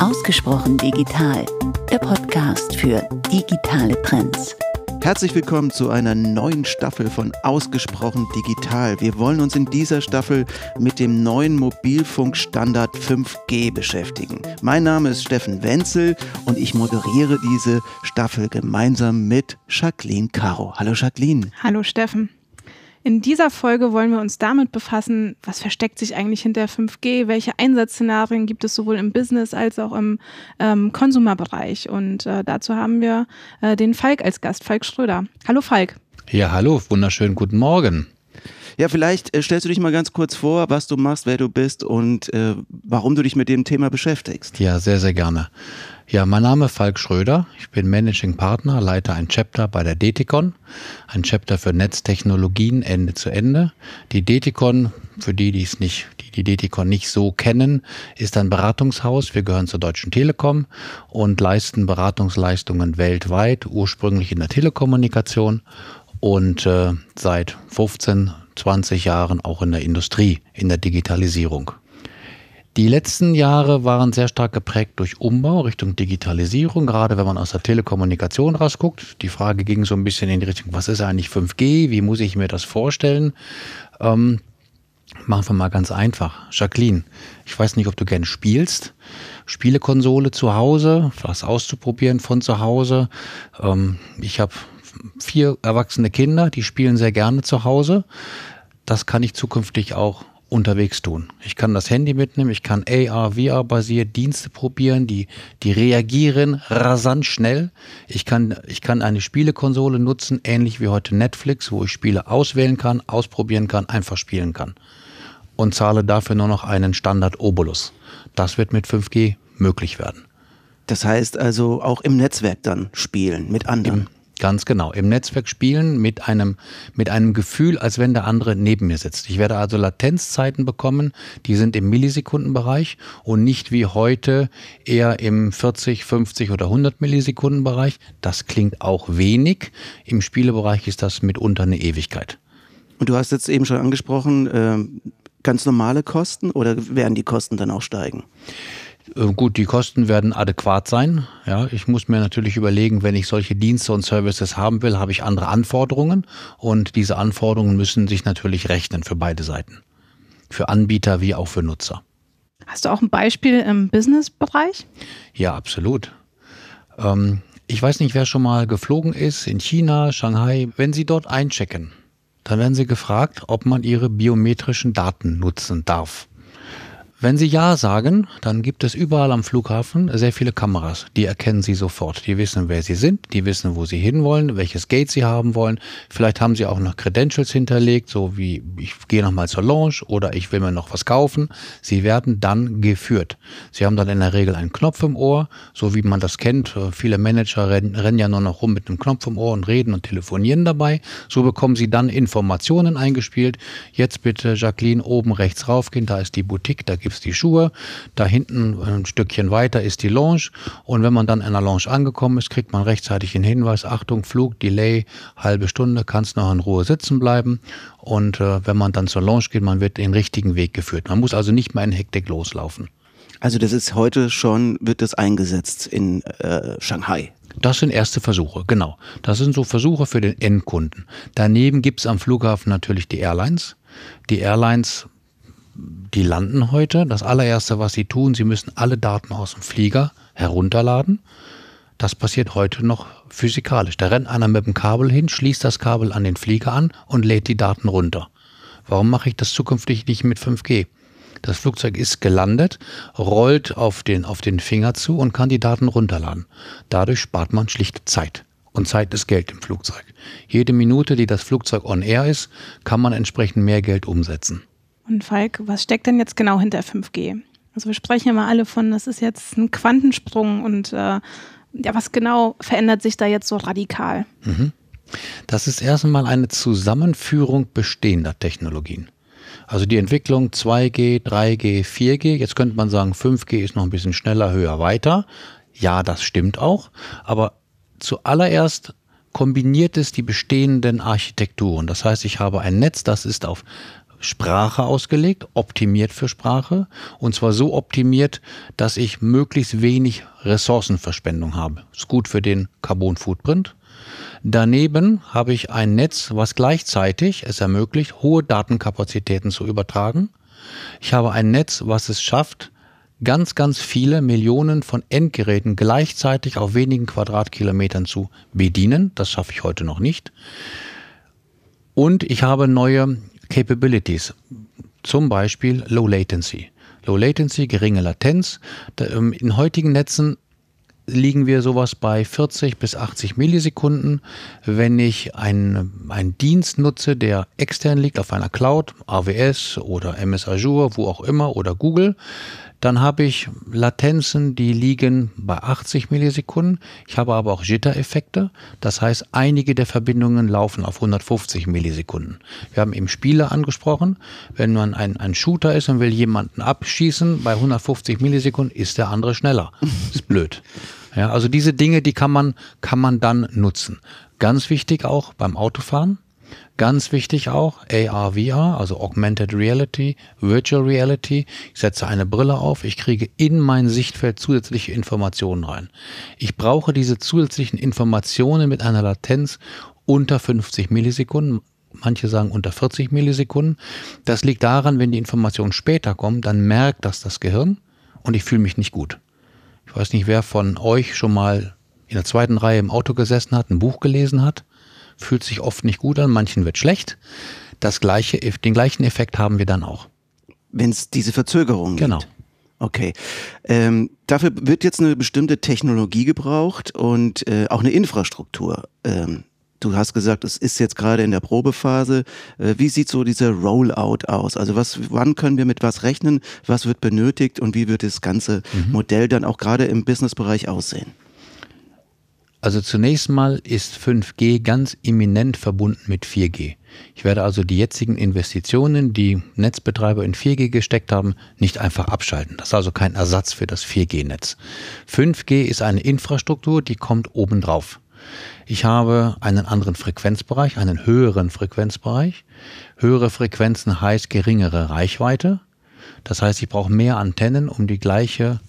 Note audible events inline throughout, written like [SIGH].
Ausgesprochen digital, der Podcast für digitale Trends. Herzlich willkommen zu einer neuen Staffel von Ausgesprochen Digital. Wir wollen uns in dieser Staffel mit dem neuen Mobilfunkstandard 5G beschäftigen. Mein Name ist Steffen Wenzel und ich moderiere diese Staffel gemeinsam mit Jacqueline Caro. Hallo Jacqueline. Hallo Steffen. In dieser Folge wollen wir uns damit befassen, was versteckt sich eigentlich hinter 5G, welche Einsatzszenarien gibt es sowohl im Business als auch im ähm, Konsumerbereich. Und äh, dazu haben wir äh, den Falk als Gast, Falk Schröder. Hallo Falk. Ja, hallo, wunderschönen guten Morgen. Ja, vielleicht äh, stellst du dich mal ganz kurz vor, was du machst, wer du bist und äh, warum du dich mit dem Thema beschäftigst. Ja, sehr, sehr gerne. Ja, mein Name ist Falk Schröder. Ich bin Managing Partner, leite ein Chapter bei der Deticon, ein Chapter für Netztechnologien Ende zu Ende. Die Deticon, für die, die es nicht, die die Deticon nicht so kennen, ist ein Beratungshaus. Wir gehören zur Deutschen Telekom und leisten Beratungsleistungen weltweit, ursprünglich in der Telekommunikation und äh, seit 15, 20 Jahren auch in der Industrie, in der Digitalisierung. Die letzten Jahre waren sehr stark geprägt durch Umbau Richtung Digitalisierung, gerade wenn man aus der Telekommunikation rausguckt. Die Frage ging so ein bisschen in die Richtung, was ist eigentlich 5G? Wie muss ich mir das vorstellen? Ähm, machen wir mal ganz einfach. Jacqueline, ich weiß nicht, ob du gern spielst. Spielekonsole zu Hause, was auszuprobieren von zu Hause. Ähm, ich habe vier erwachsene Kinder, die spielen sehr gerne zu Hause. Das kann ich zukünftig auch unterwegs tun. Ich kann das Handy mitnehmen, ich kann AR, VR basiert Dienste probieren, die, die reagieren rasant schnell. Ich kann, ich kann eine Spielekonsole nutzen, ähnlich wie heute Netflix, wo ich Spiele auswählen kann, ausprobieren kann, einfach spielen kann. Und zahle dafür nur noch einen Standard Obolus. Das wird mit 5G möglich werden. Das heißt also auch im Netzwerk dann spielen mit anderen. Im Ganz genau. Im Netzwerk spielen mit einem, mit einem Gefühl, als wenn der andere neben mir sitzt. Ich werde also Latenzzeiten bekommen, die sind im Millisekundenbereich und nicht wie heute eher im 40, 50 oder 100 Millisekundenbereich. Das klingt auch wenig. Im Spielebereich ist das mitunter eine Ewigkeit. Und du hast jetzt eben schon angesprochen, äh, ganz normale Kosten oder werden die Kosten dann auch steigen? Äh, gut, die Kosten werden adäquat sein. Ja, ich muss mir natürlich überlegen, wenn ich solche Dienste und Services haben will, habe ich andere Anforderungen und diese Anforderungen müssen sich natürlich rechnen für beide Seiten. Für Anbieter wie auch für Nutzer. Hast du auch ein Beispiel im Business-Bereich? Ja, absolut. Ähm, ich weiß nicht, wer schon mal geflogen ist in China, Shanghai. Wenn Sie dort einchecken, dann werden Sie gefragt, ob man Ihre biometrischen Daten nutzen darf. Wenn Sie Ja sagen, dann gibt es überall am Flughafen sehr viele Kameras. Die erkennen Sie sofort. Die wissen, wer Sie sind, die wissen, wo Sie hinwollen, welches Gate Sie haben wollen. Vielleicht haben Sie auch noch Credentials hinterlegt, so wie ich gehe nochmal zur Lounge oder ich will mir noch was kaufen. Sie werden dann geführt. Sie haben dann in der Regel einen Knopf im Ohr, so wie man das kennt. Viele Manager rennen, rennen ja nur noch rum mit einem Knopf im Ohr und reden und telefonieren dabei. So bekommen Sie dann Informationen eingespielt. Jetzt bitte Jacqueline oben rechts raufgehen, da ist die Boutique, da gibt gibt's die Schuhe. Da hinten ein Stückchen weiter ist die Lounge. Und wenn man dann in der Lounge angekommen ist, kriegt man rechtzeitig den Hinweis, Achtung, Flug, Delay, halbe Stunde, kannst noch in Ruhe sitzen bleiben. Und äh, wenn man dann zur Lounge geht, man wird den richtigen Weg geführt. Man muss also nicht mehr in Hektik loslaufen. Also das ist heute schon, wird das eingesetzt in äh, Shanghai. Das sind erste Versuche, genau. Das sind so Versuche für den Endkunden. Daneben gibt es am Flughafen natürlich die Airlines. Die Airlines die landen heute. Das allererste, was sie tun, sie müssen alle Daten aus dem Flieger herunterladen. Das passiert heute noch physikalisch. Da rennt einer mit dem Kabel hin, schließt das Kabel an den Flieger an und lädt die Daten runter. Warum mache ich das zukünftig nicht mit 5G? Das Flugzeug ist gelandet, rollt auf den, auf den Finger zu und kann die Daten runterladen. Dadurch spart man schlicht Zeit. Und Zeit ist Geld im Flugzeug. Jede Minute, die das Flugzeug on air ist, kann man entsprechend mehr Geld umsetzen. Und Falk, was steckt denn jetzt genau hinter 5G? Also wir sprechen ja mal alle von, das ist jetzt ein Quantensprung und äh, ja, was genau verändert sich da jetzt so radikal? Mhm. Das ist erstmal eine Zusammenführung bestehender Technologien. Also die Entwicklung 2G, 3G, 4G, jetzt könnte man sagen, 5G ist noch ein bisschen schneller, höher, weiter. Ja, das stimmt auch, aber zuallererst kombiniert es die bestehenden Architekturen. Das heißt, ich habe ein Netz, das ist auf Sprache ausgelegt, optimiert für Sprache und zwar so optimiert, dass ich möglichst wenig Ressourcenverschwendung habe. Ist gut für den Carbon Footprint. Daneben habe ich ein Netz, was gleichzeitig es ermöglicht, hohe Datenkapazitäten zu übertragen. Ich habe ein Netz, was es schafft, ganz, ganz viele Millionen von Endgeräten gleichzeitig auf wenigen Quadratkilometern zu bedienen. Das schaffe ich heute noch nicht. Und ich habe neue Capabilities, zum Beispiel Low Latency. Low Latency, geringe Latenz. Ähm, in heutigen Netzen liegen wir sowas bei 40 bis 80 Millisekunden. Wenn ich einen, einen Dienst nutze, der extern liegt auf einer Cloud, AWS oder MS Azure, wo auch immer, oder Google, dann habe ich Latenzen, die liegen bei 80 Millisekunden. Ich habe aber auch Jitter-Effekte. Das heißt, einige der Verbindungen laufen auf 150 Millisekunden. Wir haben eben Spiele angesprochen. Wenn man ein, ein Shooter ist und will jemanden abschießen, bei 150 Millisekunden ist der andere schneller. [LAUGHS] ist blöd. Ja, also diese Dinge, die kann man, kann man dann nutzen. Ganz wichtig auch beim Autofahren. Ganz wichtig auch AR, VR, also Augmented Reality, Virtual Reality. Ich setze eine Brille auf, ich kriege in mein Sichtfeld zusätzliche Informationen rein. Ich brauche diese zusätzlichen Informationen mit einer Latenz unter 50 Millisekunden. Manche sagen unter 40 Millisekunden. Das liegt daran, wenn die Informationen später kommen, dann merkt das das Gehirn und ich fühle mich nicht gut. Ich weiß nicht, wer von euch schon mal in der zweiten Reihe im Auto gesessen hat, ein Buch gelesen hat. Fühlt sich oft nicht gut an, manchen wird schlecht. Das gleiche, den gleichen Effekt haben wir dann auch. Wenn es diese Verzögerung gibt. Genau. Okay. Ähm, dafür wird jetzt eine bestimmte Technologie gebraucht und äh, auch eine Infrastruktur. Ähm, du hast gesagt, es ist jetzt gerade in der Probephase. Äh, wie sieht so dieser Rollout aus? Also was, wann können wir mit was rechnen? Was wird benötigt und wie wird das ganze mhm. Modell dann auch gerade im Businessbereich aussehen? Also zunächst mal ist 5G ganz eminent verbunden mit 4G. Ich werde also die jetzigen Investitionen, die Netzbetreiber in 4G gesteckt haben, nicht einfach abschalten. Das ist also kein Ersatz für das 4G-Netz. 5G ist eine Infrastruktur, die kommt obendrauf. Ich habe einen anderen Frequenzbereich, einen höheren Frequenzbereich. Höhere Frequenzen heißt geringere Reichweite. Das heißt, ich brauche mehr Antennen, um die gleiche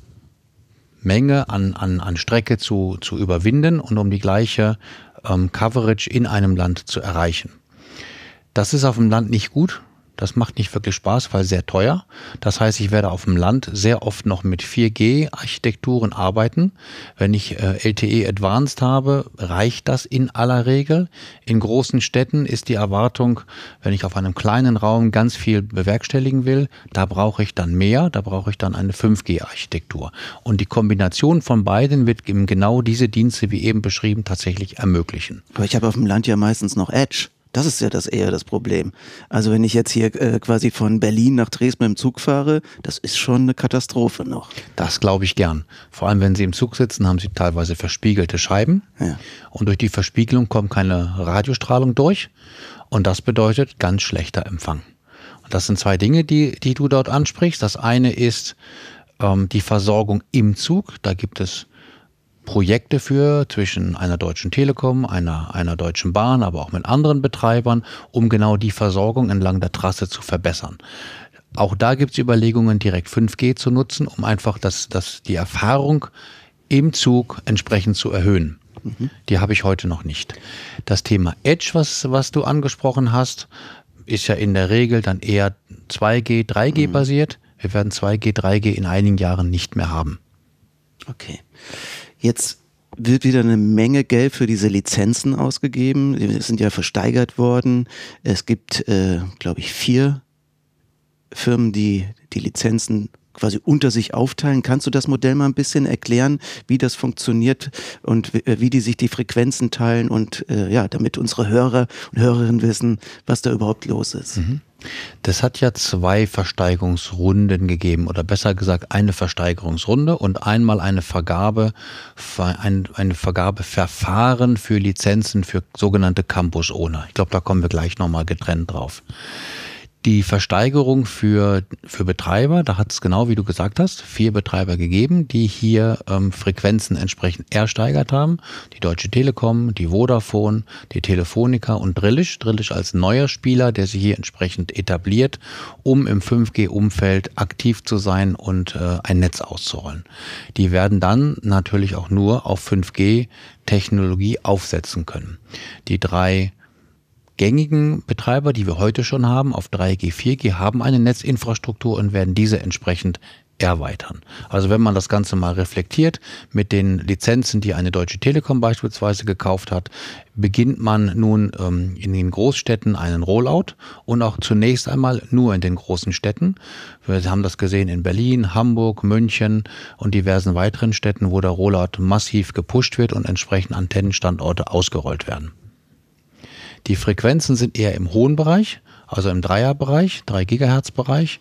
Menge an, an, an Strecke zu, zu überwinden und um die gleiche ähm, Coverage in einem Land zu erreichen. Das ist auf dem Land nicht gut. Das macht nicht wirklich Spaß, weil sehr teuer. Das heißt, ich werde auf dem Land sehr oft noch mit 4G-Architekturen arbeiten. Wenn ich äh, LTE Advanced habe, reicht das in aller Regel. In großen Städten ist die Erwartung, wenn ich auf einem kleinen Raum ganz viel bewerkstelligen will, da brauche ich dann mehr, da brauche ich dann eine 5G-Architektur. Und die Kombination von beiden wird eben genau diese Dienste, wie eben beschrieben, tatsächlich ermöglichen. Aber ich habe auf dem Land ja meistens noch Edge. Das ist ja das eher das Problem. Also wenn ich jetzt hier äh, quasi von Berlin nach Dresden im Zug fahre, das ist schon eine Katastrophe noch. Das glaube ich gern. Vor allem wenn Sie im Zug sitzen, haben Sie teilweise verspiegelte Scheiben. Ja. Und durch die Verspiegelung kommt keine Radiostrahlung durch. Und das bedeutet ganz schlechter Empfang. Und das sind zwei Dinge, die, die du dort ansprichst. Das eine ist ähm, die Versorgung im Zug. Da gibt es Projekte für zwischen einer deutschen Telekom, einer, einer deutschen Bahn, aber auch mit anderen Betreibern, um genau die Versorgung entlang der Trasse zu verbessern. Auch da gibt es Überlegungen, direkt 5G zu nutzen, um einfach das, das, die Erfahrung im Zug entsprechend zu erhöhen. Mhm. Die habe ich heute noch nicht. Das Thema Edge, was, was du angesprochen hast, ist ja in der Regel dann eher 2G, 3G mhm. basiert. Wir werden 2G, 3G in einigen Jahren nicht mehr haben. Okay. Jetzt wird wieder eine Menge Geld für diese Lizenzen ausgegeben. Die sind ja versteigert worden. Es gibt, äh, glaube ich, vier Firmen, die die Lizenzen quasi unter sich aufteilen. Kannst du das Modell mal ein bisschen erklären, wie das funktioniert und wie, äh, wie die sich die Frequenzen teilen und äh, ja, damit unsere Hörer und Hörerinnen wissen, was da überhaupt los ist? Mhm. Das hat ja zwei Versteigerungsrunden gegeben oder besser gesagt eine Versteigerungsrunde und einmal eine Vergabe, ein, eine Vergabeverfahren für Lizenzen für sogenannte Campus-Owner. Ich glaube, da kommen wir gleich nochmal getrennt drauf. Die Versteigerung für, für Betreiber, da hat es genau wie du gesagt hast, vier Betreiber gegeben, die hier ähm, Frequenzen entsprechend ersteigert haben. Die Deutsche Telekom, die Vodafone, die Telefonica und Drillisch. Drillisch als neuer Spieler, der sich hier entsprechend etabliert, um im 5G-Umfeld aktiv zu sein und äh, ein Netz auszurollen. Die werden dann natürlich auch nur auf 5G-Technologie aufsetzen können. Die drei gängigen Betreiber, die wir heute schon haben, auf 3G, 4G, haben eine Netzinfrastruktur und werden diese entsprechend erweitern. Also wenn man das Ganze mal reflektiert mit den Lizenzen, die eine Deutsche Telekom beispielsweise gekauft hat, beginnt man nun ähm, in den Großstädten einen Rollout und auch zunächst einmal nur in den großen Städten. Wir haben das gesehen in Berlin, Hamburg, München und diversen weiteren Städten, wo der Rollout massiv gepusht wird und entsprechend Antennenstandorte ausgerollt werden. Die Frequenzen sind eher im hohen Bereich, also im Dreierbereich, 3 Gigahertz Bereich,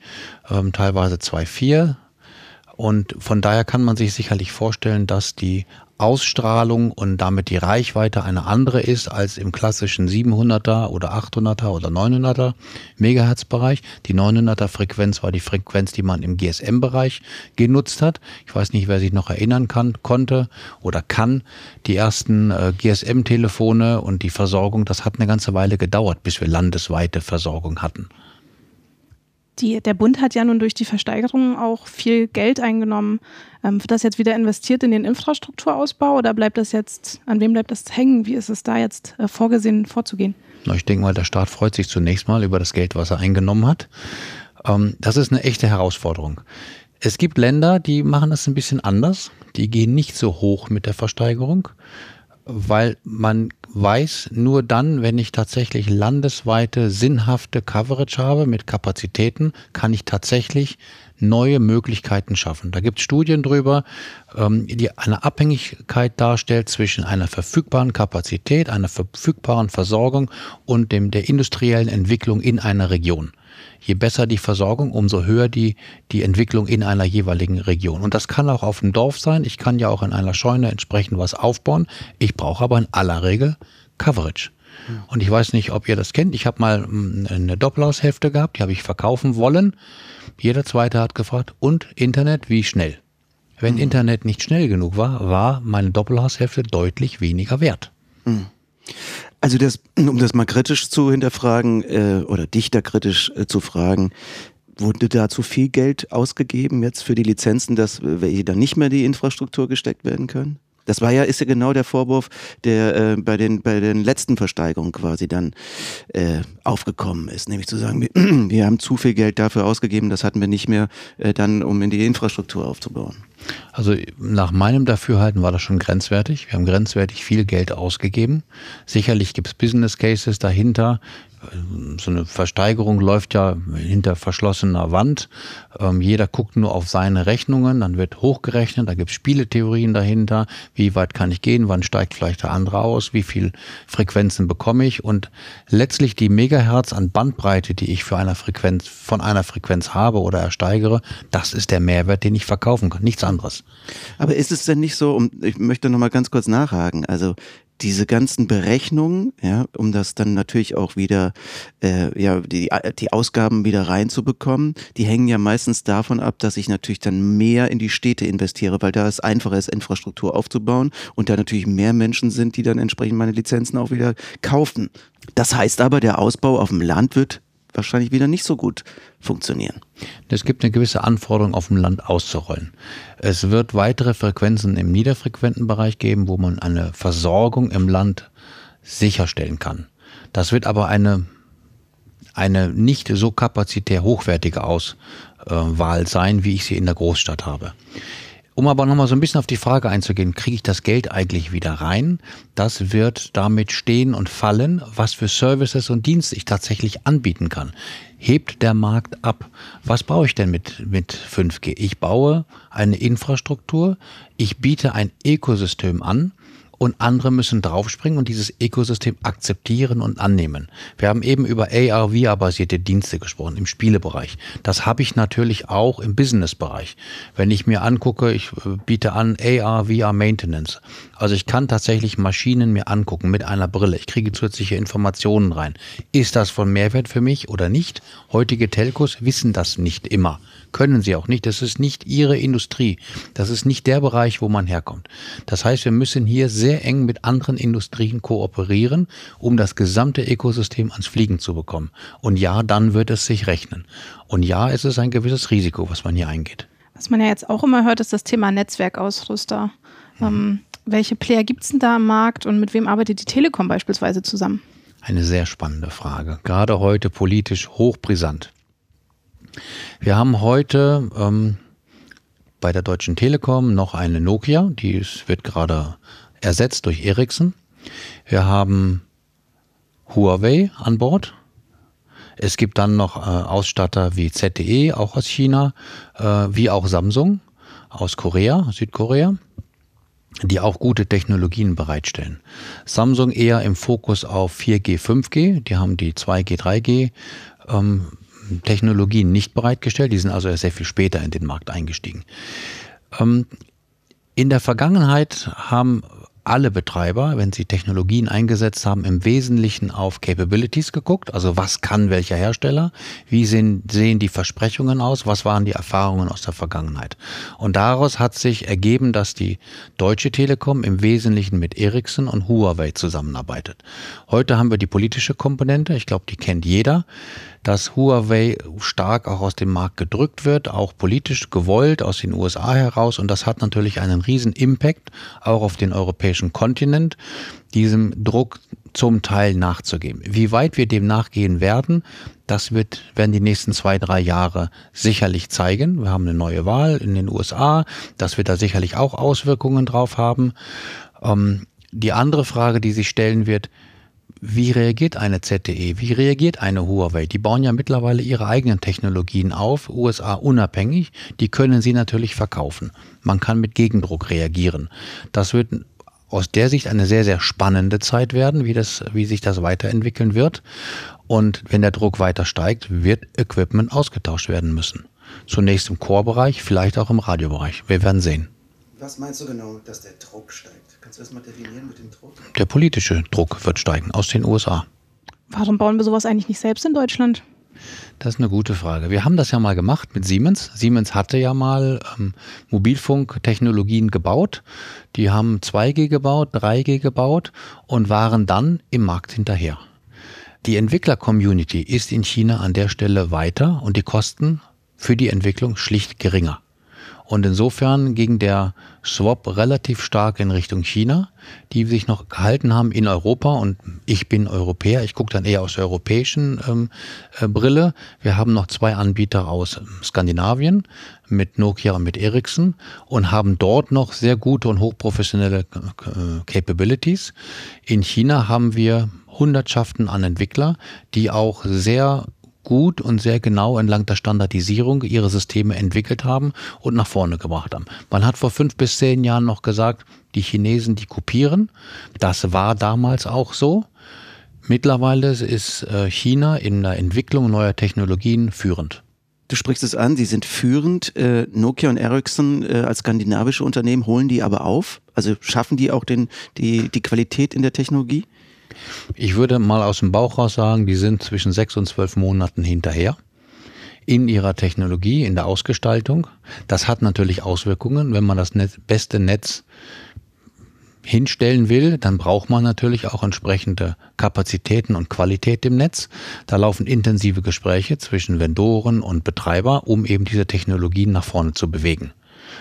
ähm, teilweise 2,4. Und von daher kann man sich sicherlich vorstellen, dass die Ausstrahlung und damit die Reichweite eine andere ist als im klassischen 700er oder 800er oder 900er Megahertz Bereich. Die 900er Frequenz war die Frequenz, die man im GSM-Bereich genutzt hat. Ich weiß nicht, wer sich noch erinnern kann, konnte oder kann. Die ersten äh, GSM-Telefone und die Versorgung, das hat eine ganze Weile gedauert, bis wir landesweite Versorgung hatten. Die, der Bund hat ja nun durch die Versteigerung auch viel Geld eingenommen. Ähm, wird das jetzt wieder investiert in den Infrastrukturausbau oder bleibt das jetzt, an wem bleibt das hängen? Wie ist es da jetzt äh, vorgesehen, vorzugehen? Ich denke mal, der Staat freut sich zunächst mal über das Geld, was er eingenommen hat. Ähm, das ist eine echte Herausforderung. Es gibt Länder, die machen das ein bisschen anders. Die gehen nicht so hoch mit der Versteigerung weil man weiß, nur dann, wenn ich tatsächlich landesweite, sinnhafte Coverage habe mit Kapazitäten, kann ich tatsächlich neue Möglichkeiten schaffen. Da gibt es Studien drüber, ähm, die eine Abhängigkeit darstellt zwischen einer verfügbaren Kapazität, einer verfügbaren Versorgung und dem, der industriellen Entwicklung in einer Region je besser die Versorgung, umso höher die, die Entwicklung in einer jeweiligen Region. Und das kann auch auf dem Dorf sein. Ich kann ja auch in einer Scheune entsprechend was aufbauen. Ich brauche aber in aller Regel Coverage. Und ich weiß nicht, ob ihr das kennt. Ich habe mal hm, eine Doppelhaushälfte gehabt, die habe ich verkaufen wollen. Jeder zweite hat gefragt, und Internet, wie schnell? Wenn mhm. Internet nicht schnell genug war, war meine Doppelhaushälfte deutlich weniger wert. Mhm. Also das, um das mal kritisch zu hinterfragen äh, oder dichterkritisch äh, zu fragen, wurde da zu viel Geld ausgegeben jetzt für die Lizenzen, dass welche dann nicht mehr die Infrastruktur gesteckt werden können? Das war ja, ist ja genau der Vorwurf, der äh, bei, den, bei den letzten Versteigerungen quasi dann äh, aufgekommen ist. Nämlich zu sagen, wir, [CLEARS THROAT] wir, haben zu viel Geld dafür ausgegeben, das hatten wir nicht mehr äh, dann, um in die Infrastruktur aufzubauen. Also nach meinem Dafürhalten war das schon grenzwertig. Wir haben grenzwertig viel Geld ausgegeben. Sicherlich gibt es Business Cases dahinter, so eine Versteigerung läuft ja hinter verschlossener Wand. Ähm, jeder guckt nur auf seine Rechnungen, dann wird hochgerechnet, da gibt es Spieletheorien dahinter. Wie weit kann ich gehen? Wann steigt vielleicht der andere aus? Wie viel Frequenzen bekomme ich? Und letztlich die Megahertz an Bandbreite, die ich für eine Frequenz, von einer Frequenz habe oder ersteigere, das ist der Mehrwert, den ich verkaufen kann. Nichts anderes. Aber ist es denn nicht so, um, ich möchte noch mal ganz kurz nachhaken, also diese ganzen Berechnungen, ja, um das dann natürlich auch wieder, äh, ja, die, die Ausgaben wieder reinzubekommen, die hängen ja meistens davon ab, dass ich natürlich dann mehr in die Städte investiere, weil da es einfacher ist, Infrastruktur aufzubauen und da natürlich mehr Menschen sind, die dann entsprechend meine Lizenzen auch wieder kaufen. Das heißt aber, der Ausbau auf dem Land wird wahrscheinlich wieder nicht so gut funktionieren. Es gibt eine gewisse Anforderung, auf dem Land auszurollen. Es wird weitere Frequenzen im niederfrequenten Bereich geben, wo man eine Versorgung im Land sicherstellen kann. Das wird aber eine, eine nicht so kapazitär hochwertige Auswahl sein, wie ich sie in der Großstadt habe. Um aber nochmal so ein bisschen auf die Frage einzugehen, kriege ich das Geld eigentlich wieder rein? Das wird damit stehen und fallen, was für Services und Dienste ich tatsächlich anbieten kann. Hebt der Markt ab? Was baue ich denn mit, mit 5G? Ich baue eine Infrastruktur, ich biete ein Ökosystem an und andere müssen draufspringen und dieses Ökosystem akzeptieren und annehmen. Wir haben eben über AR, VR-basierte Dienste gesprochen im Spielebereich. Das habe ich natürlich auch im Business-Bereich. Wenn ich mir angucke, ich äh, biete an AR, VR Maintenance. Also ich kann tatsächlich Maschinen mir angucken mit einer Brille. Ich kriege zusätzliche Informationen rein. Ist das von Mehrwert für mich oder nicht? Heutige Telcos wissen das nicht immer. Können sie auch nicht. Das ist nicht ihre Industrie. Das ist nicht der Bereich, wo man herkommt. Das heißt, wir müssen hier sehr eng mit anderen Industrien kooperieren, um das gesamte Ökosystem ans Fliegen zu bekommen. Und ja, dann wird es sich rechnen. Und ja, es ist ein gewisses Risiko, was man hier eingeht. Was man ja jetzt auch immer hört, ist das Thema Netzwerkausrüster. Mhm. Ähm, welche Player gibt es denn da am Markt und mit wem arbeitet die Telekom beispielsweise zusammen? Eine sehr spannende Frage. Gerade heute politisch hochbrisant. Wir haben heute ähm, bei der Deutschen Telekom noch eine Nokia, die wird gerade ersetzt durch Ericsson. Wir haben Huawei an Bord. Es gibt dann noch äh, Ausstatter wie ZTE, auch aus China, äh, wie auch Samsung aus Korea, Südkorea, die auch gute Technologien bereitstellen. Samsung eher im Fokus auf 4G, 5G, die haben die 2G, 3G ähm, Technologien nicht bereitgestellt. Die sind also erst sehr viel später in den Markt eingestiegen. Ähm, in der Vergangenheit haben alle Betreiber, wenn sie Technologien eingesetzt haben, im Wesentlichen auf Capabilities geguckt. Also was kann welcher Hersteller? Wie sehen, sehen die Versprechungen aus? Was waren die Erfahrungen aus der Vergangenheit? Und daraus hat sich ergeben, dass die Deutsche Telekom im Wesentlichen mit Ericsson und Huawei zusammenarbeitet. Heute haben wir die politische Komponente. Ich glaube, die kennt jeder dass Huawei stark auch aus dem Markt gedrückt wird, auch politisch gewollt aus den USA heraus. Und das hat natürlich einen riesen Impact auch auf den europäischen Kontinent, diesem Druck zum Teil nachzugeben. Wie weit wir dem nachgehen werden, das wird, werden die nächsten zwei, drei Jahre sicherlich zeigen. Wir haben eine neue Wahl in den USA. Das wird da sicherlich auch Auswirkungen drauf haben. Ähm, die andere Frage, die sich stellen wird, wie reagiert eine ZTE? Wie reagiert eine Huawei? Die bauen ja mittlerweile ihre eigenen Technologien auf, USA unabhängig. Die können sie natürlich verkaufen. Man kann mit Gegendruck reagieren. Das wird aus der Sicht eine sehr, sehr spannende Zeit werden, wie, das, wie sich das weiterentwickeln wird. Und wenn der Druck weiter steigt, wird Equipment ausgetauscht werden müssen. Zunächst im Core-Bereich, vielleicht auch im Radiobereich. Wir werden sehen. Was meinst du genau, dass der Druck steigt? Kannst du das mal definieren mit dem Druck? Der politische Druck wird steigen aus den USA. Warum bauen wir sowas eigentlich nicht selbst in Deutschland? Das ist eine gute Frage. Wir haben das ja mal gemacht mit Siemens. Siemens hatte ja mal ähm, Mobilfunktechnologien gebaut. Die haben 2G gebaut, 3G gebaut und waren dann im Markt hinterher. Die Entwickler-Community ist in China an der Stelle weiter und die Kosten für die Entwicklung schlicht geringer. Und insofern ging der Swap relativ stark in Richtung China, die sich noch gehalten haben in Europa. Und ich bin Europäer, ich gucke dann eher aus der europäischen ähm, äh, Brille. Wir haben noch zwei Anbieter aus ähm, Skandinavien mit Nokia und mit Ericsson und haben dort noch sehr gute und hochprofessionelle äh, Capabilities. In China haben wir Hundertschaften an Entwickler, die auch sehr gut und sehr genau entlang der Standardisierung ihre Systeme entwickelt haben und nach vorne gebracht haben. Man hat vor fünf bis zehn Jahren noch gesagt, die Chinesen, die kopieren. Das war damals auch so. Mittlerweile ist äh, China in der Entwicklung neuer Technologien führend. Du sprichst es an, sie sind führend. Äh, Nokia und Ericsson äh, als skandinavische Unternehmen holen die aber auf? Also schaffen die auch den, die, die Qualität in der Technologie? Ich würde mal aus dem Bauch raus sagen, die sind zwischen sechs und zwölf Monaten hinterher in ihrer Technologie, in der Ausgestaltung. Das hat natürlich Auswirkungen. Wenn man das Netz, beste Netz hinstellen will, dann braucht man natürlich auch entsprechende Kapazitäten und Qualität im Netz. Da laufen intensive Gespräche zwischen Vendoren und Betreiber, um eben diese Technologien nach vorne zu bewegen.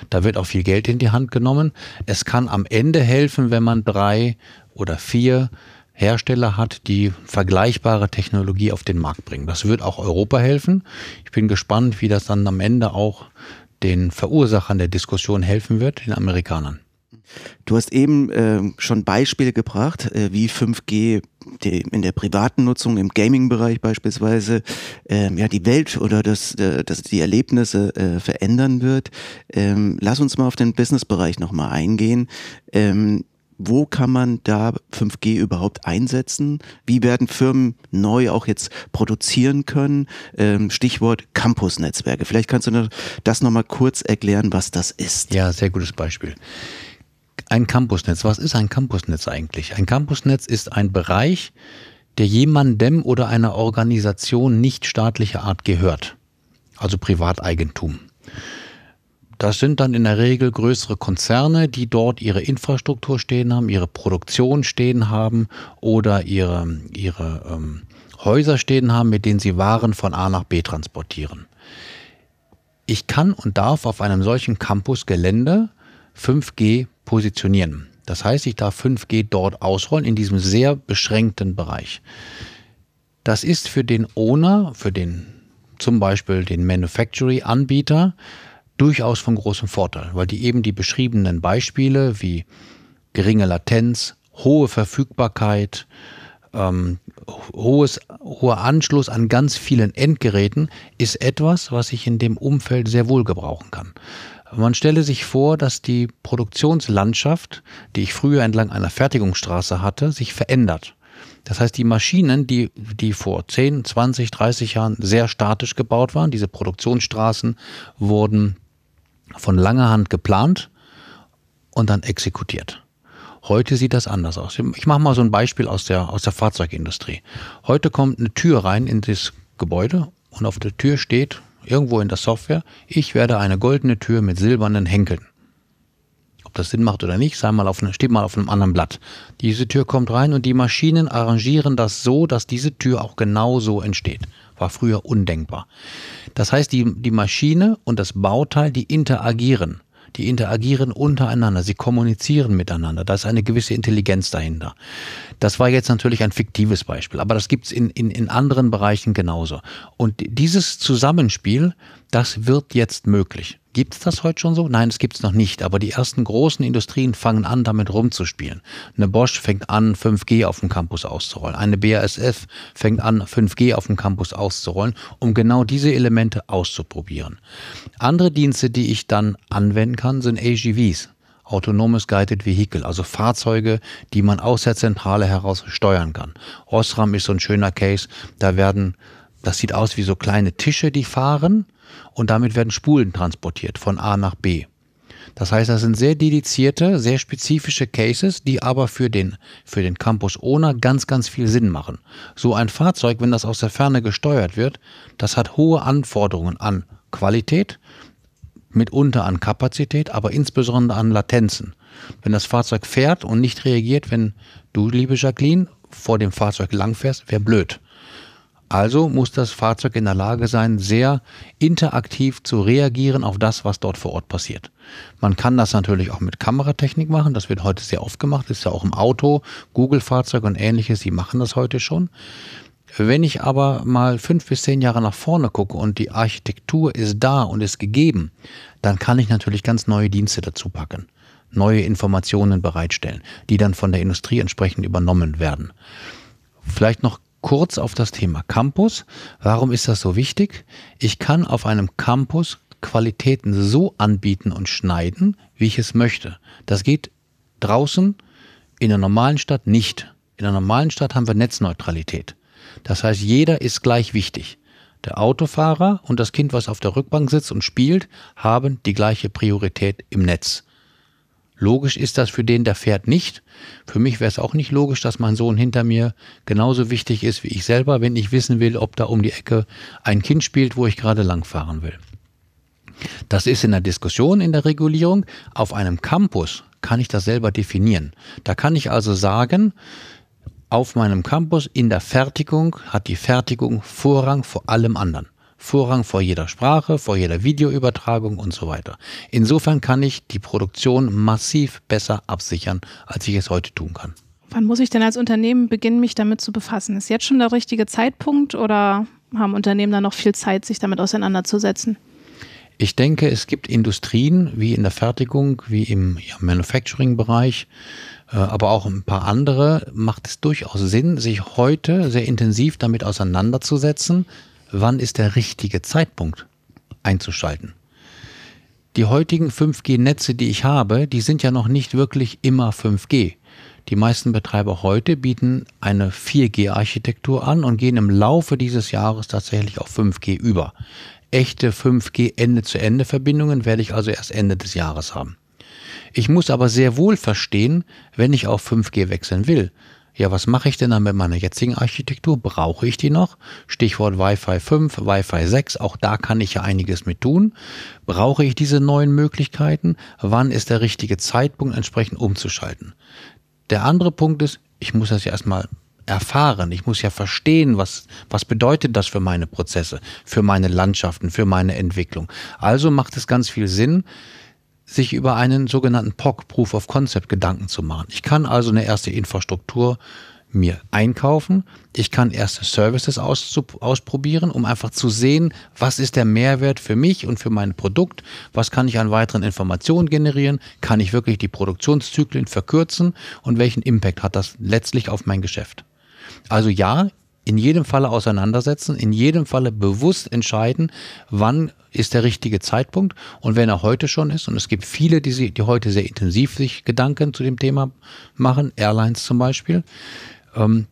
Da wird auch viel Geld in die Hand genommen. Es kann am Ende helfen, wenn man drei oder vier Hersteller hat, die vergleichbare Technologie auf den Markt bringen. Das wird auch Europa helfen. Ich bin gespannt, wie das dann am Ende auch den Verursachern der Diskussion helfen wird, den Amerikanern. Du hast eben äh, schon Beispiele gebracht, äh, wie 5G die, in der privaten Nutzung, im Gaming-Bereich beispielsweise, äh, ja, die Welt oder das, äh, das die Erlebnisse äh, verändern wird. Ähm, lass uns mal auf den Business-Bereich nochmal eingehen. Ähm, Wo kann man da 5G überhaupt einsetzen? Wie werden Firmen neu auch jetzt produzieren können? Ähm, Stichwort Campusnetzwerke. Vielleicht kannst du das nochmal kurz erklären, was das ist. Ja, sehr gutes Beispiel. Ein Campusnetz. Was ist ein Campusnetz eigentlich? Ein Campusnetz ist ein Bereich, der jemandem oder einer Organisation nicht staatlicher Art gehört. Also Privateigentum. Das sind dann in der Regel größere Konzerne, die dort ihre Infrastruktur stehen haben, ihre Produktion stehen haben oder ihre, ihre ähm, Häuser stehen haben, mit denen sie Waren von A nach B transportieren. Ich kann und darf auf einem solchen Campusgelände 5G positionieren. Das heißt, ich darf 5G dort ausrollen in diesem sehr beschränkten Bereich. Das ist für den Owner, für den zum Beispiel den Manufacturing-Anbieter, durchaus von großem Vorteil, weil die eben die beschriebenen Beispiele wie geringe Latenz, hohe Verfügbarkeit, ähm, hohes, hoher Anschluss an ganz vielen Endgeräten ist etwas, was ich in dem Umfeld sehr wohl gebrauchen kann. Man stelle sich vor, dass die Produktionslandschaft, die ich früher entlang einer Fertigungsstraße hatte, sich verändert. Das heißt, die Maschinen, die, die vor 10, 20, 30 Jahren sehr statisch gebaut waren, diese Produktionsstraßen wurden von langer Hand geplant und dann exekutiert. Heute sieht das anders aus. Ich mache mal so ein Beispiel aus der, aus der Fahrzeugindustrie. Heute kommt eine Tür rein in das Gebäude und auf der Tür steht irgendwo in der Software, ich werde eine goldene Tür mit silbernen Henkeln. Ob das Sinn macht oder nicht, sei mal auf, steht mal auf einem anderen Blatt. Diese Tür kommt rein und die Maschinen arrangieren das so, dass diese Tür auch genau so entsteht. War früher undenkbar. Das heißt, die, die Maschine und das Bauteil, die interagieren. Die interagieren untereinander, sie kommunizieren miteinander. Da ist eine gewisse Intelligenz dahinter. Das war jetzt natürlich ein fiktives Beispiel, aber das gibt's in, in, in anderen Bereichen genauso. Und dieses Zusammenspiel, das wird jetzt möglich. Gibt es das heute schon so? Nein, es gibt es noch nicht. Aber die ersten großen Industrien fangen an, damit rumzuspielen. Eine Bosch fängt an, 5G auf dem Campus auszurollen. Eine BASF fängt an, 5G auf dem Campus auszurollen, um genau diese Elemente auszuprobieren. Andere Dienste, die ich dann anwenden kann, sind AGVs. Autonomes Guided Vehicle, also Fahrzeuge, die man aus der Zentrale heraus steuern kann. Osram ist so ein schöner Case. Da werden, das sieht aus wie so kleine Tische, die fahren und damit werden Spulen transportiert von A nach B. Das heißt, das sind sehr dedizierte, sehr spezifische Cases, die aber für den, für den Campus Owner ganz, ganz viel Sinn machen. So ein Fahrzeug, wenn das aus der Ferne gesteuert wird, das hat hohe Anforderungen an Qualität, mitunter an Kapazität, aber insbesondere an Latenzen. Wenn das Fahrzeug fährt und nicht reagiert, wenn du, liebe Jacqueline, vor dem Fahrzeug langfährst, wäre blöd. Also muss das Fahrzeug in der Lage sein, sehr interaktiv zu reagieren auf das, was dort vor Ort passiert. Man kann das natürlich auch mit Kameratechnik machen. Das wird heute sehr oft gemacht. Ist ja auch im Auto, Google-Fahrzeug und ähnliches. Die machen das heute schon. Wenn ich aber mal fünf bis zehn Jahre nach vorne gucke und die Architektur ist da und ist gegeben, dann kann ich natürlich ganz neue Dienste dazu packen neue Informationen bereitstellen, die dann von der Industrie entsprechend übernommen werden. Vielleicht noch kurz auf das Thema Campus. Warum ist das so wichtig? Ich kann auf einem Campus Qualitäten so anbieten und schneiden, wie ich es möchte. Das geht draußen in der normalen Stadt nicht. In der normalen Stadt haben wir Netzneutralität. Das heißt, jeder ist gleich wichtig. Der Autofahrer und das Kind, was auf der Rückbank sitzt und spielt, haben die gleiche Priorität im Netz. Logisch ist das für den, der fährt nicht. Für mich wäre es auch nicht logisch, dass mein Sohn hinter mir genauso wichtig ist wie ich selber, wenn ich wissen will, ob da um die Ecke ein Kind spielt, wo ich gerade langfahren will. Das ist in der Diskussion in der Regulierung. Auf einem Campus kann ich das selber definieren. Da kann ich also sagen, auf meinem Campus in der Fertigung hat die Fertigung Vorrang vor allem anderen. Vorrang vor jeder Sprache, vor jeder Videoübertragung und so weiter. Insofern kann ich die Produktion massiv besser absichern, als ich es heute tun kann. Wann muss ich denn als Unternehmen beginnen, mich damit zu befassen? Ist jetzt schon der richtige Zeitpunkt oder haben Unternehmen da noch viel Zeit, sich damit auseinanderzusetzen? Ich denke, es gibt Industrien wie in der Fertigung, wie im ja, Manufacturing-Bereich, äh, aber auch ein paar andere, macht es durchaus Sinn, sich heute sehr intensiv damit auseinanderzusetzen, wann ist der richtige Zeitpunkt einzuschalten. Die heutigen 5G-Netze, die ich habe, die sind ja noch nicht wirklich immer 5G. Die meisten Betreiber heute bieten eine 4G-Architektur an und gehen im Laufe dieses Jahres tatsächlich auf 5G über. Echte 5G Ende-zu-Ende-Verbindungen werde ich also erst Ende des Jahres haben. Ich muss aber sehr wohl verstehen, wenn ich auf 5G wechseln will. Ja, was mache ich denn dann mit meiner jetzigen Architektur? Brauche ich die noch? Stichwort Wi-Fi 5, Wi-Fi 6, auch da kann ich ja einiges mit tun. Brauche ich diese neuen Möglichkeiten? Wann ist der richtige Zeitpunkt, entsprechend umzuschalten? Der andere Punkt ist, ich muss das ja erstmal erfahren. Ich muss ja verstehen, was, was bedeutet das für meine Prozesse, für meine Landschaften, für meine Entwicklung. Also macht es ganz viel Sinn, sich über einen sogenannten POC, Proof of Concept, Gedanken zu machen. Ich kann also eine erste Infrastruktur mir einkaufen. Ich kann erste Services aus, ausprobieren, um einfach zu sehen, was ist der Mehrwert für mich und für mein Produkt, was kann ich an weiteren Informationen generieren, kann ich wirklich die Produktionszyklen verkürzen und welchen Impact hat das letztlich auf mein Geschäft. Also ja, in jedem Falle auseinandersetzen, in jedem Falle bewusst entscheiden, wann ist der richtige Zeitpunkt. Und wenn er heute schon ist, und es gibt viele, die, sie, die heute sehr intensiv sich Gedanken zu dem Thema machen, Airlines zum Beispiel, ähm,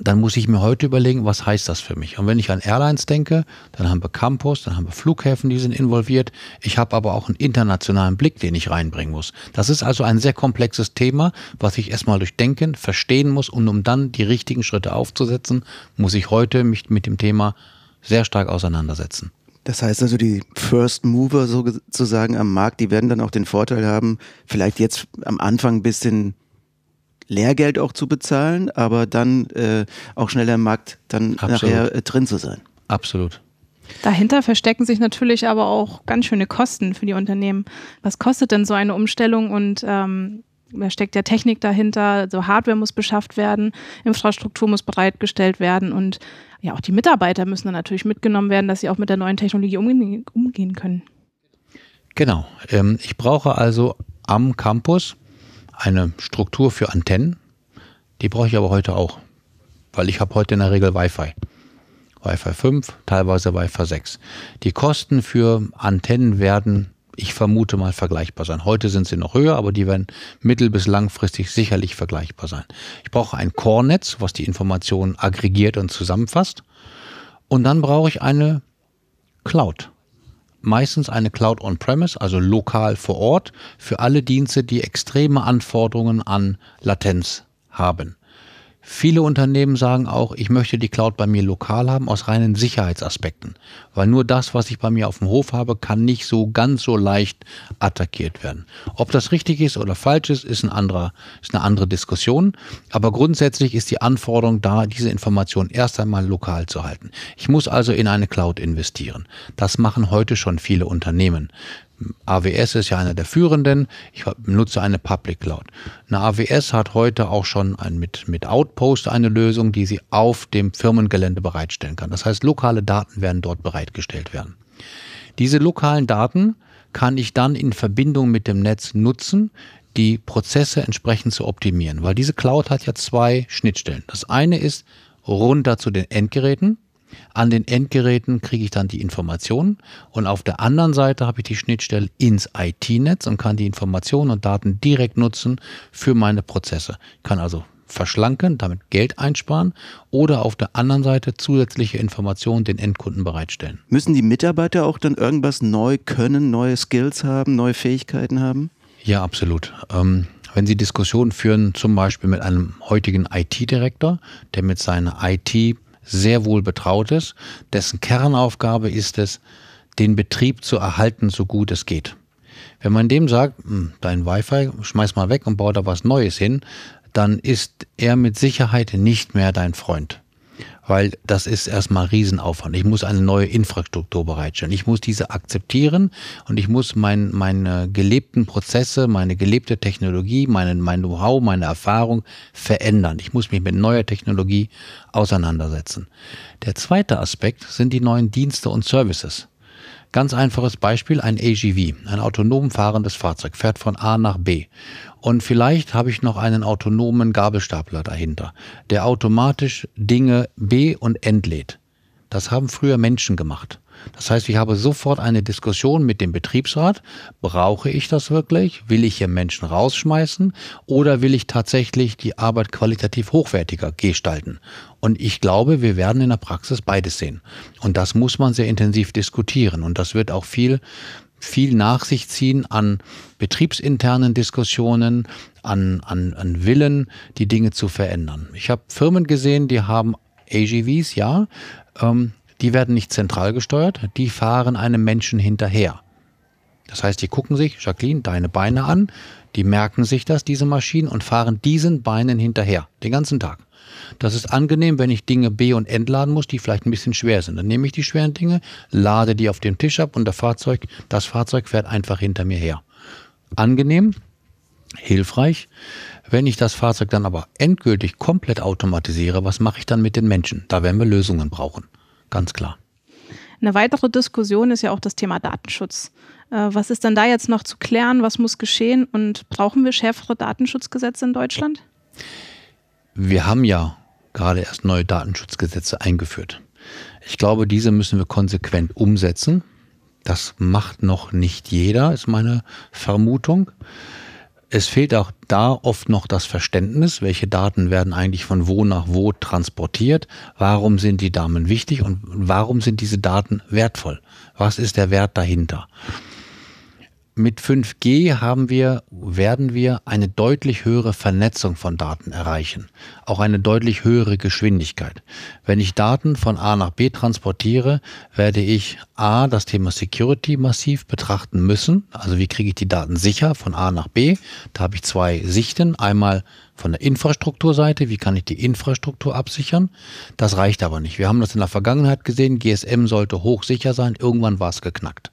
dann muss ich mir heute überlegen, was heißt das für mich? Und wenn ich an Airlines denke, dann haben wir Campus, dann haben wir Flughäfen, die sind involviert. Ich habe aber auch einen internationalen Blick, den ich reinbringen muss. Das ist also ein sehr komplexes Thema, was ich erstmal durchdenken, verstehen muss und um dann die richtigen Schritte aufzusetzen, muss ich heute mich mit dem Thema sehr stark auseinandersetzen. Das heißt also, die First Mover sozusagen am Markt, die werden dann auch den Vorteil haben, vielleicht jetzt am Anfang ein bisschen Lehrgeld auch zu bezahlen, aber dann äh, auch schneller im Markt dann Absolut. nachher äh, drin zu sein. Absolut. Dahinter verstecken sich natürlich aber auch ganz schöne Kosten für die Unternehmen. Was kostet denn so eine Umstellung und ähm, da steckt ja Technik dahinter, so Hardware muss beschafft werden, Infrastruktur muss bereitgestellt werden und ja, auch die Mitarbeiter müssen dann natürlich mitgenommen werden, dass sie auch mit der neuen Technologie umgehen, umgehen können. Genau. Ähm, ich brauche also am Campus eine Struktur für Antennen. Die brauche ich aber heute auch, weil ich habe heute in der Regel Wi-Fi. Wi-Fi 5, teilweise Wi-Fi 6. Die Kosten für Antennen werden, ich vermute mal, vergleichbar sein. Heute sind sie noch höher, aber die werden mittel- bis langfristig sicherlich vergleichbar sein. Ich brauche ein Core-Netz, was die Informationen aggregiert und zusammenfasst. Und dann brauche ich eine Cloud meistens eine Cloud on-premise, also lokal vor Ort, für alle Dienste, die extreme Anforderungen an Latenz haben. Viele Unternehmen sagen auch, ich möchte die Cloud bei mir lokal haben aus reinen Sicherheitsaspekten, weil nur das, was ich bei mir auf dem Hof habe, kann nicht so ganz so leicht attackiert werden. Ob das richtig ist oder falsch ist, ist, ein anderer, ist eine andere Diskussion, aber grundsätzlich ist die Anforderung da, diese Information erst einmal lokal zu halten. Ich muss also in eine Cloud investieren. Das machen heute schon viele Unternehmen. AWS ist ja einer der führenden. Ich nutze eine Public Cloud. Eine AWS hat heute auch schon ein, mit, mit Outpost eine Lösung, die sie auf dem Firmengelände bereitstellen kann. Das heißt, lokale Daten werden dort bereitgestellt werden. Diese lokalen Daten kann ich dann in Verbindung mit dem Netz nutzen, die Prozesse entsprechend zu optimieren. Weil diese Cloud hat ja zwei Schnittstellen. Das eine ist runter zu den Endgeräten. An den Endgeräten kriege ich dann die Informationen und auf der anderen Seite habe ich die Schnittstelle ins IT-Netz und kann die Informationen und Daten direkt nutzen für meine Prozesse. Ich kann also verschlanken, damit Geld einsparen oder auf der anderen Seite zusätzliche Informationen den Endkunden bereitstellen. Müssen die Mitarbeiter auch dann irgendwas neu können, neue Skills haben, neue Fähigkeiten haben? Ja, absolut. Ähm, wenn Sie Diskussionen führen, zum Beispiel mit einem heutigen IT-Direktor, der mit seiner IT sehr wohl betraut ist, dessen Kernaufgabe ist es, den Betrieb zu erhalten, so gut es geht. Wenn man dem sagt, hm, dein Wi-Fi, schmeiß mal weg und bau da was Neues hin, dann ist er mit Sicherheit nicht mehr dein Freund weil das ist erstmal Riesenaufwand. Ich muss eine neue Infrastruktur bereitstellen. Ich muss diese akzeptieren und ich muss mein, meine gelebten Prozesse, meine gelebte Technologie, meine, mein Know-how, meine Erfahrung verändern. Ich muss mich mit neuer Technologie auseinandersetzen. Der zweite Aspekt sind die neuen Dienste und Services. Ganz einfaches Beispiel, ein AGV, ein autonom fahrendes Fahrzeug, fährt von A nach B. Und vielleicht habe ich noch einen autonomen Gabelstapler dahinter, der automatisch Dinge B und entlädt. Das haben früher Menschen gemacht. Das heißt, ich habe sofort eine Diskussion mit dem Betriebsrat. Brauche ich das wirklich? Will ich hier Menschen rausschmeißen? Oder will ich tatsächlich die Arbeit qualitativ hochwertiger gestalten? Und ich glaube, wir werden in der Praxis beides sehen. Und das muss man sehr intensiv diskutieren. Und das wird auch viel viel nach sich ziehen an betriebsinternen Diskussionen, an, an, an Willen, die Dinge zu verändern. Ich habe Firmen gesehen, die haben AGVs, ja, ähm, die werden nicht zentral gesteuert, die fahren einem Menschen hinterher. Das heißt, die gucken sich, Jacqueline, deine Beine an, die merken sich das, diese Maschinen, und fahren diesen Beinen hinterher, den ganzen Tag. Das ist angenehm, wenn ich Dinge B- und entladen muss, die vielleicht ein bisschen schwer sind. Dann nehme ich die schweren Dinge, lade die auf dem Tisch ab und der Fahrzeug, das Fahrzeug fährt einfach hinter mir her. Angenehm, hilfreich. Wenn ich das Fahrzeug dann aber endgültig komplett automatisiere, was mache ich dann mit den Menschen? Da werden wir Lösungen brauchen. Ganz klar. Eine weitere Diskussion ist ja auch das Thema Datenschutz. Äh, was ist denn da jetzt noch zu klären? Was muss geschehen? Und brauchen wir schärfere Datenschutzgesetze in Deutschland? Wir haben ja gerade erst neue Datenschutzgesetze eingeführt. Ich glaube, diese müssen wir konsequent umsetzen. Das macht noch nicht jeder, ist meine Vermutung. Es fehlt auch da oft noch das Verständnis, welche Daten werden eigentlich von wo nach wo transportiert, warum sind die Daten wichtig und warum sind diese Daten wertvoll, was ist der Wert dahinter mit 5G haben wir, werden wir eine deutlich höhere Vernetzung von Daten erreichen. Auch eine deutlich höhere Geschwindigkeit. Wenn ich Daten von A nach B transportiere, werde ich A, das Thema Security massiv betrachten müssen. Also wie kriege ich die Daten sicher von A nach B? Da habe ich zwei Sichten. Einmal von der Infrastrukturseite, wie kann ich die Infrastruktur absichern? Das reicht aber nicht. Wir haben das in der Vergangenheit gesehen. GSM sollte hochsicher sein. Irgendwann war es geknackt.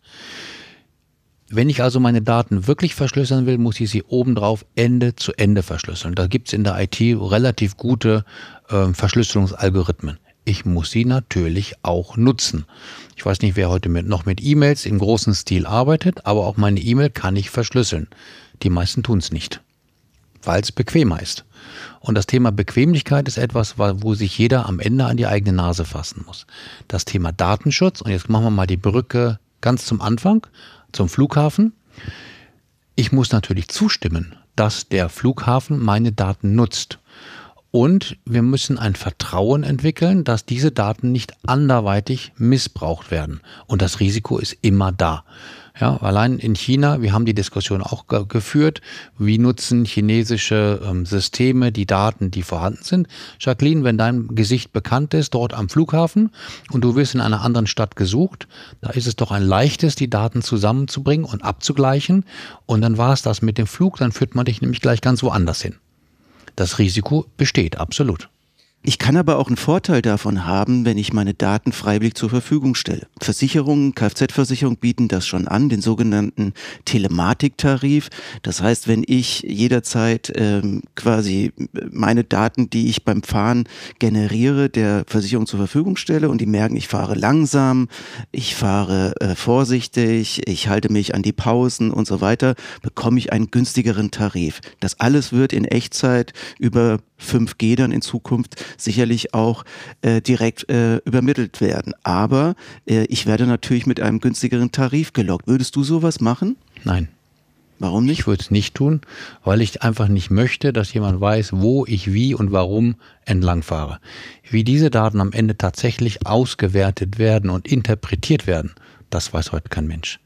Wenn ich also meine Daten wirklich verschlüsseln will, muss ich sie obendrauf Ende zu Ende verschlüsseln. Da gibt es in der IT relativ gute äh, Verschlüsselungsalgorithmen. Ich muss sie natürlich auch nutzen. Ich weiß nicht, wer heute mit, noch mit E-Mails im großen Stil arbeitet, aber auch meine E-Mail kann ich verschlüsseln. Die meisten tun es nicht, weil es bequemer ist. Und das Thema Bequemlichkeit ist etwas, wo sich jeder am Ende an die eigene Nase fassen muss. Das Thema Datenschutz, und jetzt machen wir mal die Brücke ganz zum Anfang zum Flughafen. Ich muss natürlich zustimmen, dass der Flughafen meine Daten nutzt. Und wir müssen ein Vertrauen entwickeln, dass diese Daten nicht anderweitig missbraucht werden. Und das Risiko ist immer da. Ja, allein in China, wir haben die Diskussion auch ge geführt, wie nutzen chinesische ähm, Systeme die Daten, die vorhanden sind. Jacqueline, wenn dein Gesicht bekannt ist, dort am Flughafen und du wirst in einer anderen Stadt gesucht, da ist es doch ein leichtes, die Daten zusammenzubringen und abzugleichen. Und dann war es das mit dem Flug, dann führt man dich nämlich gleich ganz woanders hin. Das Risiko besteht, absolut. Ich kann aber auch einen Vorteil davon haben, wenn ich meine Daten freiwillig zur Verfügung stelle. Versicherungen, Kfz-Versicherung bieten das schon an, den sogenannten Telematiktarif. Das heißt, wenn ich jederzeit ähm, quasi meine Daten, die ich beim Fahren generiere, der Versicherung zur Verfügung stelle und die merken, ich fahre langsam, ich fahre äh, vorsichtig, ich halte mich an die Pausen und so weiter, bekomme ich einen günstigeren Tarif. Das alles wird in Echtzeit über 5G dann in Zukunft sicherlich auch äh, direkt äh, übermittelt werden. Aber äh, ich werde natürlich mit einem günstigeren Tarif gelockt. Würdest du sowas machen? Nein. Warum nicht? Ich würde es nicht tun, weil ich einfach nicht möchte, dass jemand weiß, wo ich wie und warum entlang fahre. Wie diese Daten am Ende tatsächlich ausgewertet werden und interpretiert werden, das weiß heute kein Mensch.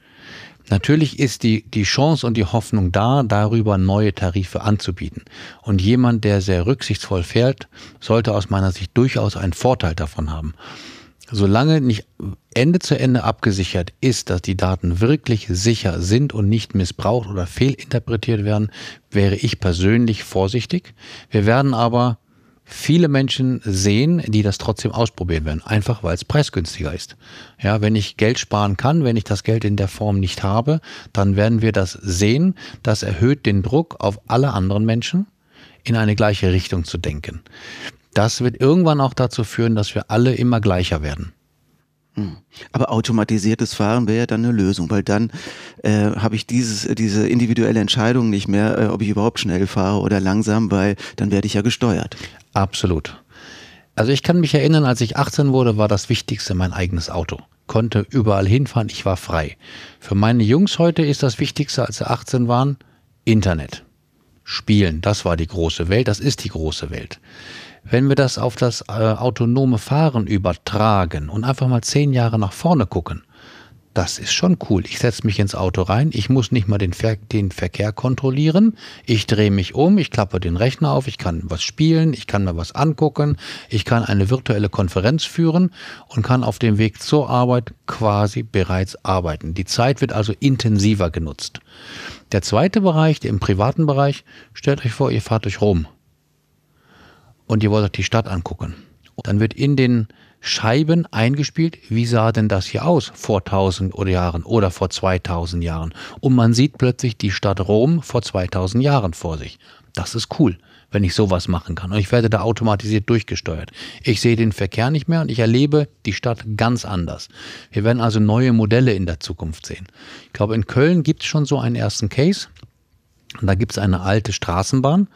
Natürlich ist die, die Chance und die Hoffnung da, darüber neue Tarife anzubieten. Und jemand, der sehr rücksichtsvoll fährt, sollte aus meiner Sicht durchaus einen Vorteil davon haben. Solange nicht Ende zu Ende abgesichert ist, dass die Daten wirklich sicher sind und nicht missbraucht oder fehlinterpretiert werden, wäre ich persönlich vorsichtig. Wir werden aber viele Menschen sehen, die das trotzdem ausprobieren werden, einfach weil es preisgünstiger ist. Ja, wenn ich Geld sparen kann, wenn ich das Geld in der Form nicht habe, dann werden wir das sehen. Das erhöht den Druck auf alle anderen Menschen, in eine gleiche Richtung zu denken. Das wird irgendwann auch dazu führen, dass wir alle immer gleicher werden. Hm. Aber automatisiertes Fahren wäre ja dann eine Lösung, weil dann äh, habe ich dieses, diese individuelle Entscheidung nicht mehr, äh, ob ich überhaupt schnell fahre oder langsam, weil dann werde ich ja gesteuert. Absolut. Also ich kann mich erinnern, als ich 18 wurde, war das Wichtigste mein eigenes Auto. konnte überall hinfahren, ich war frei. Für meine Jungs heute ist das Wichtigste, als sie 18 waren, Internet. Spielen, das war die große Welt, das ist die große Welt. Wenn wir das auf das äh, autonome Fahren übertragen und einfach mal zehn Jahre nach vorne gucken, das ist schon cool. Ich setze mich ins Auto rein, ich muss nicht mal den, Ver den Verkehr kontrollieren, ich drehe mich um, ich klappe den Rechner auf, ich kann was spielen, ich kann mir was angucken, ich kann eine virtuelle Konferenz führen und kann auf dem Weg zur Arbeit quasi bereits arbeiten. Die Zeit wird also intensiver genutzt. Der zweite Bereich, im privaten Bereich, stellt euch vor, ihr fahrt durch Rom und ihr wollt euch die Stadt angucken. Dann wird in den Scheiben eingespielt, wie sah denn das hier aus vor 1000 Jahren oder vor 2000 Jahren. Und man sieht plötzlich die Stadt Rom vor 2000 Jahren vor sich. Das ist cool, wenn ich sowas machen kann. Und ich werde da automatisiert durchgesteuert. Ich sehe den Verkehr nicht mehr und ich erlebe die Stadt ganz anders. Wir werden also neue Modelle in der Zukunft sehen. Ich glaube, in Köln gibt es schon so einen ersten Case. Und da gibt es eine alte Straßenbahn,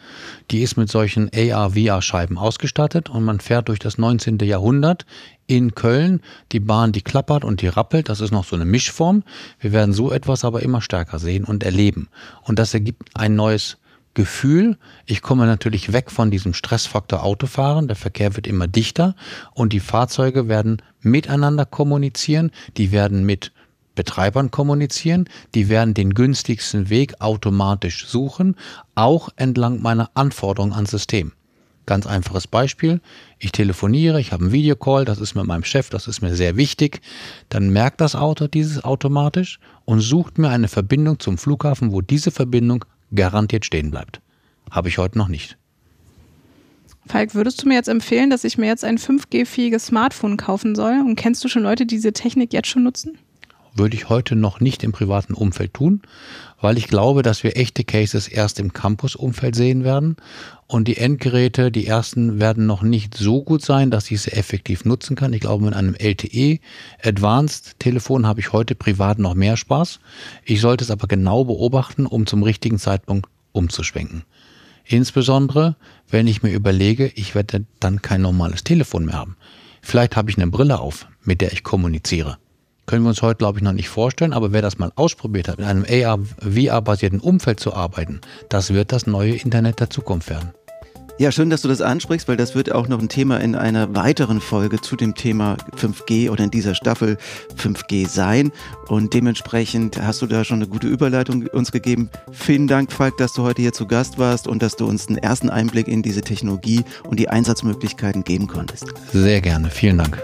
die ist mit solchen AR-VR-Scheiben ausgestattet und man fährt durch das 19. Jahrhundert in Köln. Die Bahn, die klappert und die rappelt, das ist noch so eine Mischform. Wir werden so etwas aber immer stärker sehen und erleben. Und das ergibt ein neues Gefühl. Ich komme natürlich weg von diesem Stressfaktor Autofahren. Der Verkehr wird immer dichter und die Fahrzeuge werden miteinander kommunizieren. Die werden mit Betreibern kommunizieren. Die werden den günstigsten Weg automatisch suchen, auch entlang meiner Anforderungen ans System. Ganz einfaches Beispiel. Ich telefoniere, ich habe einen Videocall, das ist mit meinem Chef, das ist mir sehr wichtig. Dann merkt das Auto dieses automatisch und sucht mir eine Verbindung zum Flughafen, wo diese Verbindung garantiert stehen bleibt. Habe ich heute noch nicht. Falk, würdest du mir jetzt empfehlen, dass ich mir jetzt ein 5G-fähiges Smartphone kaufen soll? Und kennst du schon Leute, die diese Technik jetzt schon nutzen? Würde ich heute noch nicht im privaten Umfeld tun, weil ich glaube, dass wir echte Cases erst im Campus-Umfeld sehen werden. Und die Endgeräte, die ersten, werden noch nicht so gut sein, dass ich sie effektiv nutzen kann. Ich glaube, mit einem LTE Advanced Telefon habe ich heute privat noch mehr Spaß. Ich sollte es aber genau beobachten, um zum richtigen Zeitpunkt umzuschwenken. Insbesondere, wenn ich mir überlege, ich werde dann kein normales Telefon mehr haben. Vielleicht habe ich eine Brille auf, mit der ich kommuniziere. Können wir uns heute, glaube ich, noch nicht vorstellen, aber wer das mal ausprobiert hat, in einem AR-VR-basierten Umfeld zu arbeiten, das wird das neue Internet der Zukunft werden. Ja, schön, dass du das ansprichst, weil das wird auch noch ein Thema in einer weiteren Folge zu dem Thema 5G oder in dieser Staffel 5G sein. Und dementsprechend hast du da schon eine gute Überleitung uns gegeben. Vielen Dank, Falk, dass du heute hier zu Gast warst und dass du uns einen ersten Einblick in diese Technologie und die Einsatzmöglichkeiten geben konntest. Sehr gerne. Vielen Dank.